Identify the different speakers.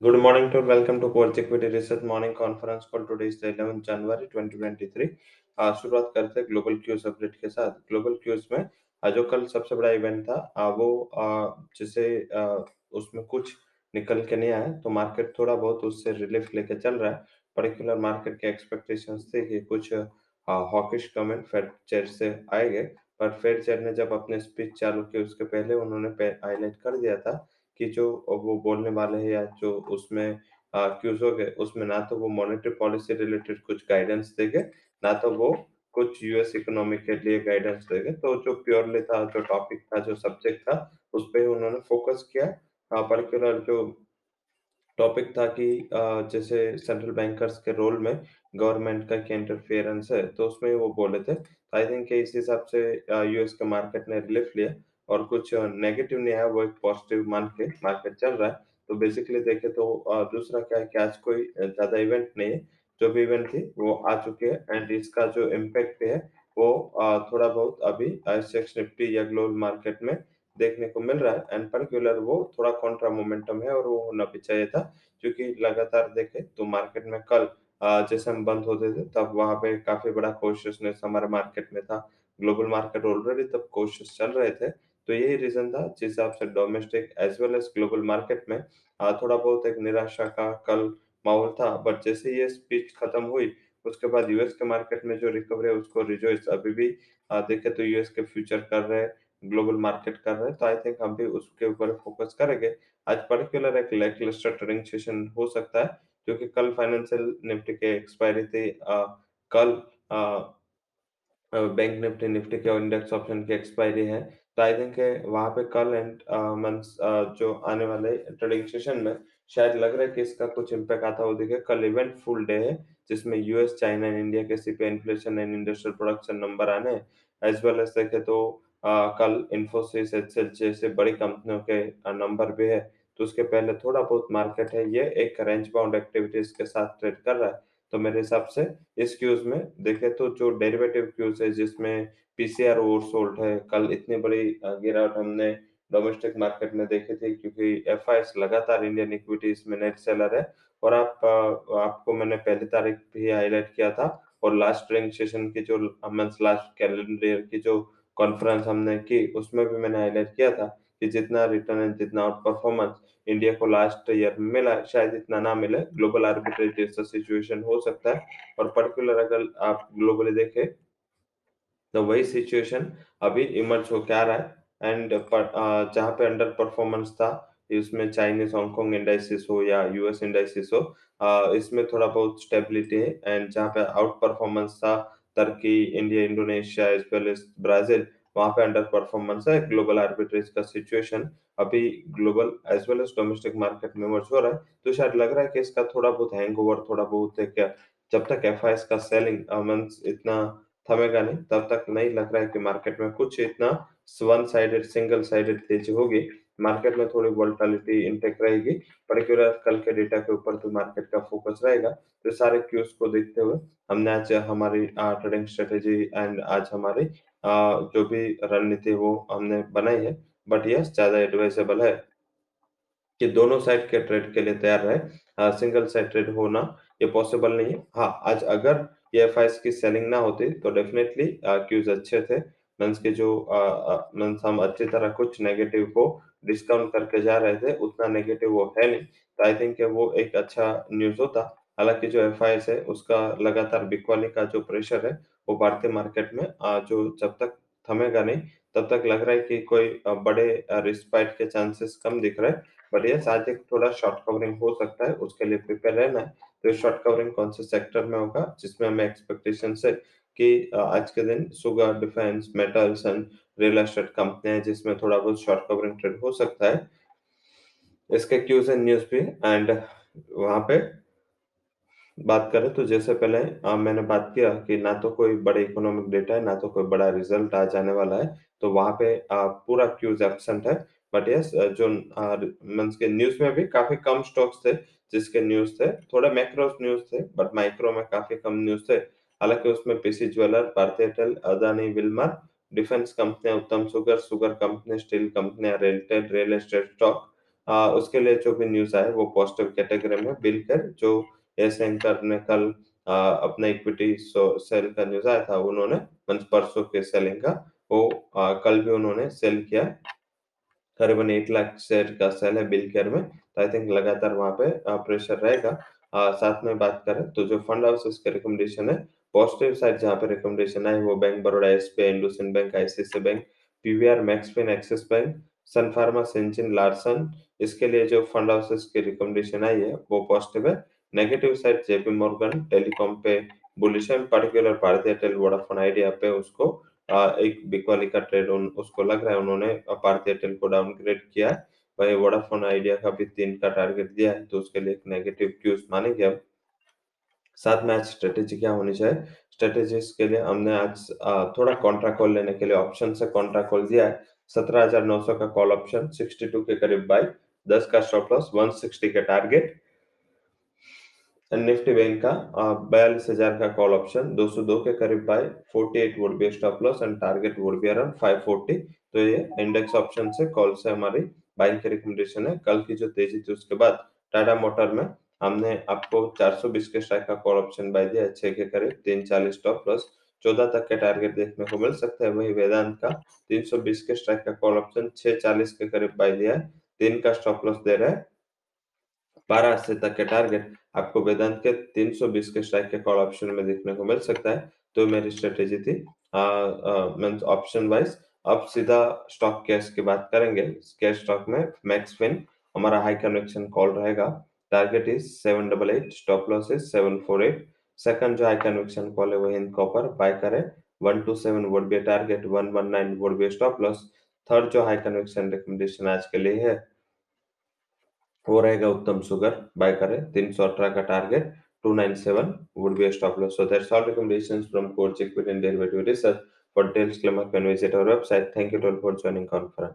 Speaker 1: Good morning to welcome to Quartz Equity Research Morning Conference Call. Today is the 11th जनवरी 2023. आ, शुरुआत करते हैं global cues update के साथ global cues में आ, जो कल सबसे बड़ा इवेंट था आ, वो जिसे उसमें कुछ निकल के नहीं आया तो मार्केट थोड़ा बहुत उससे रिलीफ लेके चल रहा है पर्टिकुलर मार्केट के एक्सपेक्टेशंस थे कि कुछ हॉकिश कमेंट फेड चेयर से आएँगे पर फेड चेयर ने जब अपने स्पीच चालू की उसके पहले उन्होंने हाईलाइट कर दिया था कि जो वो बोलने वाले हैं या जो उसमें क्यूज हो उसमें ना तो वो मॉनेटरी पॉलिसी रिलेटेड कुछ गाइडेंस देंगे, ना तो वो कुछ यूएस इकोनॉमी के लिए गाइडेंस देंगे। तो जो प्योरली था, जो टॉपिक था, जो सब्जेक्ट था, उस पर उन्होंने फोकस किया। पर्टिकुलर जो टॉपिक था कि जैसे सेंट्रल बैंकर्स के रोल में गवर्नमेंट का क्या इंटरफेरेंस है तो उसमें वो बोले थे। आई थिंक इस हिसाब से यूएस के मार्केट ने रिलीफ लिया। और कुछ नेगेटिव नहीं आया वो एक पॉजिटिव मान के मार्केट चल रहा है। तो बेसिकली देखे तो दूसरा क्या है कि आज कोई ज़्यादा इवेंट नहीं है। जो भी इवेंट थी, वो आ चुके हैं एंड इसका जो इम्पैक्ट है, वो थोड़ा बहुत अभी निफ्टी या ग्लोबल मार्केट में देखने को मिल रहा है। एंड पर्टिकुलर वो थोड़ा कॉन्ट्रा मोमेंटम है और वो होना भी चाहिए था, क्योंकि लगातार देखे तो मार्केट में कल जैसे हम बंद होते थे, तब वहाँ पे काफ़ी बड़ा कोशिशनेस हमारे मार्केट में था। ग्लोबल मार्केट ऑलरेडी तब कोशिश चल रहे थे। तो यही रीजन था जिस हिसाब से domestic as well as global market में थोड़ा बहुत एक निराशा का कल माहौल था बट जैसे ये स्पीच खत्म हुई उसके बाद यूएस के मार्केट में जो रिकवरी है उसको रिजोइस अभी भी देखे तो यूएस के फ्यूचर कर रहे हैं ग्लोबल मार्केट कर रहे हैं तो आई थिंक हम भी उसके ऊपर फोकस करेंगे। आज पर्टिकुलर एक लेक ट्रेडिंग सेशन हो सकता है क्योंकि कल फाइनेंशियल निफ्टी के एक्सपायरी थी आ, कल आ, बैंक निफ्टी निफ्टी के इंडेक्स ऑप्शन की एक्सपायरी है तो आई थिंक वहाँ पे कल एंड मंथ्स जो आने वाले ट्रेडिंग सेशन में शायद लग रहा है कि इसका कुछ इम्पैक्ट आता हो। देखिए कल इवेंट फुल डे है जिसमें यूएस चाइना एंड इंडिया के CPI inflation and industrial production number आने एज वेल एज देखे तो आ, कल इन्फोसिस एचएल जैसे बड़ी कंपनियों के नंबर भी है। तो उसके पहले थोड़ा बहुत मार्केट है। ये एक रेंज बाउंड एक्टिविटीज़ के साथ ट्रेड कर रहा है। तो मेरे हिसाब से इस क्यूज में देखे तो जो डेरिवेटिव क्यूज है, जिसमें पीसीआर ओवरसोल्ड है, कल इतनी बड़ी गिरावट हमने डोमेस्टिक मार्केट में देखी थी क्योंकि एफ़ लगातार इंडियन इक्विटीज में नेट सेलर है और आप आपको मैंने पहली तारीख भी हाईलाइट किया था और लास्ट ट्रेनिंग सेशन की जो लास्ट कैलेंडर ईयर की जो कॉन्फ्रेंस हमने की, उसमें भी मैंने हाईलाइट किया था। कि जितना रिटर्न है जितना आउट परफॉर्मेंस इंडिया को लास्ट ईयर में मिला, शायद इतना ना मिले। ग्लोबल आर्बिट्रेज जैसा सिचुएशन हो सकता है। और पर्टिकुलर अगर आप ग्लोबली देखें तो वही सिचुएशन अभी इमर्ज होकर आ रहा है। एंड जहाँ पे अंडर परफॉर्मेंस था इसमें चाइनीज़ हांगकॉन्ग इंडाइसिस हो या यूएस इंडाइसिस हो इसमें थोड़ा बहुत स्टेबिलिटी है। एंड जहाँ पे आउट परफॉर्मेंस था तुर्की India Indonesia as well as Brazil वहाँ पे अंडर परफॉर्मेंस है ग्लोबल आर्बिट्रेज का सिचुएशन अभी global as well as domestic market में मर्ज हो। रहा है तो शायद लग रहा है कि इसका थोड़ा बहुत हैंगओवर थोड़ा बहुत है क्या? जब तक एफ़ का सेलिंग मंथ इतना थमेगा नहीं, तब तक नहीं लग रहा है कि मार्केट में कुछ इतना वन साइडेड सिंगल साइडेड तेज़ी होगी। मार्केट में थोड़ी वोल्टालिटी इंटेक रहेगी पर्टिकुलर कल के डेटा के ऊपर तो मार्केट का फोकस रहेगा। तो सारे क्यूज को देखते हुए हमने आज हमारी ट्रेडिंग स्ट्रेटेजी एंड आज हमारी जो भी रणनीति वो हमने बनाई है बट यस ज़्यादा एडवाइजेबल है कि दोनों साइड के ट्रेड के लिए तैयार रहे। सिंगल साइड ट्रेड होना ये पॉसिबल नहीं है। हाँ आज अगर ये एफ़ की सेलिंग ना होती तो डेफिनेटली क्यूज अच्छे थे। मीन्स के जो मीन्स हम अच्छी तरह कुछ नेगेटिव को डिस्काउंट करके जा रहे थे, उतना नेगेटिव वो है नहीं। तो आई थिंक वो एक अच्छा न्यूज़ होता। हालाँकि जो एफ़आईएस है, उसका लगातार बिकवाली का जो प्रेशर है, वो भारतीय मार्केट में जो जब तक थमेगा नहीं, तब तक लग रहा है कि कोई बड़े रिस्पाइट के चांसेस कम दिख रहे हैं। बट ये आज एक थोड़ा शॉर्ट कवरिंग हो सकता है, उसके लिए प्रिपेयर रहना है। तो शॉर्ट कवरिंग कौन से सेक्टर में होगा, जिसमें हमें एक्सपेक्टेशन है कि आज के दिन sugar defence metals and real estate कंपनियाँ जिसमें थोड़ा बहुत शॉर्ट कवरिंग ट्रेड हो सकता है। इसके क्यूज एंड न्यूज़ भी एंड वहाँ पे बात करें तो जैसे पहले आ, मैंने बात किया कि ना तो कोई बड़े इकोनॉमिक डेटा है ना तो कोई बड़ा रिज़ल्ट आ जाने वाला है तो वहाँ पे आ, पूरा क्यूज एबसेंट है। बट यस जो मींस के न्यूज़ में भी काफ़ी कम स्टॉक्स थे जिसके न्यूज़ थे थोड़े मैक्रो न्यूज़ थे बट माइक्रो में काफ़ी कम न्यूज़ थे। हालाँकि उसमें PC jeweller Bharti Airtel Adani Wilmar defence कंपनियाँ Uttam sugar sugar company steel कंपनियाँ रेलटेल रियल एस्टेट स्टॉक उसके लिए जो भी न्यूज़ आए वो पॉजिटिव कैटेगरी में बिल्कुल जो यस एंकर ने कल अपना इक्विटी सेल का न्यूज़ आया था उन्होंने मीन्स परसों के सेलिंग का वो अ, कल भी उन्होंने सेल किया। करीबन 8 लाख शेयर का सेल है बिल केयर में, तो आई थिंक लगातार वहाँ पे प्रेशर रहेगा। साथ में बात करें तो जो फंड हाउसेस के रिकमेंडेशन है, पॉजिटिव साइड जहाँ पे रिकमेंडेशन आए वो bank Baroda, SBI, IndusInd bank, ICICI bank, PVR, Maxfin, Axis bank, Sun Pharma, सिंचिन, Larsen इसके लिए जो फंड हाउसेस की रिकमेंडेशन आई है वो पॉजिटिव है। Negative side JP Morgan telecom पे बुलिश है, particular Bharti Airtel, Vodafone Idea पे उसको अ, एक बिग वाली का ट्रेड उन उसको लग रहा है उन्होंने अ, भारती एयरटेल को डाउनग्रेड किया। वहीं वोडाफोन आइडिया का भी 3 का टारगेट दिया है, तो उसके लिए एक नेगेटिव क्यूज़ मानेंगे अब। साथ में आज स्ट्रैटेजी क्या होनी चाहिए? स्ट्रैटेजीज़ के लिए हमने आज थोड़ा कॉन्ट्रा कॉल लेने के लिए ऑप्शन से कॉन्ट्रा कॉल दिया है। 17,900 का कॉल ऑप्शन 62 के करीब बाई दस का स्टॉप लॉस, 160 का टारगेट। निफ्टी बैंक का अ, 42,000 का कॉल ऑप्शन 202 के करीब buy, 48 would be stop loss and target would be around 540 तो ये इंडेक्स ऑप्शन से कॉल से हमारी बाइंग की रिकमेंडेशन है। कल की जो तेज़ी थी उसके बाद टाटा मोटर में हमने आपको 420 के स्ट्राइक का कॉल ऑप्शन बाय दिया है 6 के करीब 340 स्टॉप लॉस 14 तक के टारगेट देखने को मिल सकता है। वही वेदांत का 320 के स्ट्राइक का कॉल ऑप्शन 640 के करीब बाय दिया है, तीन का स्टॉप लॉस दे रहा है। 1280 तक के टारगेट आपको वेदांत के 320 के स्ट्राइक के कॉल ऑप्शन में देखने को मिल सकता है। तो मेरी स्ट्रेटेजी थी ऑप्शन वाइज़ अब सीधा स्टॉक कैश की बात करेंगे। कैश स्टॉक में मैक्सफिन हमारा हाई कन्विक्शन कॉल रहेगा। Target is 788 stop loss is 748 second जो हाई कन्विक्शन कॉल है, वो हिंद कॉपर बाय करें 127 would be target 119 would be stop loss third जो हाई कन्वेक्शन रिकमेंडेशन आज के लिए है वो रहेगा उत्तम सुगर बाय करें। तीन सौ अठारह का target two nine seven would be stop loss so that's all recommendations from course equity and derivative research for details disclaimer can visit our website thank you all for joining conference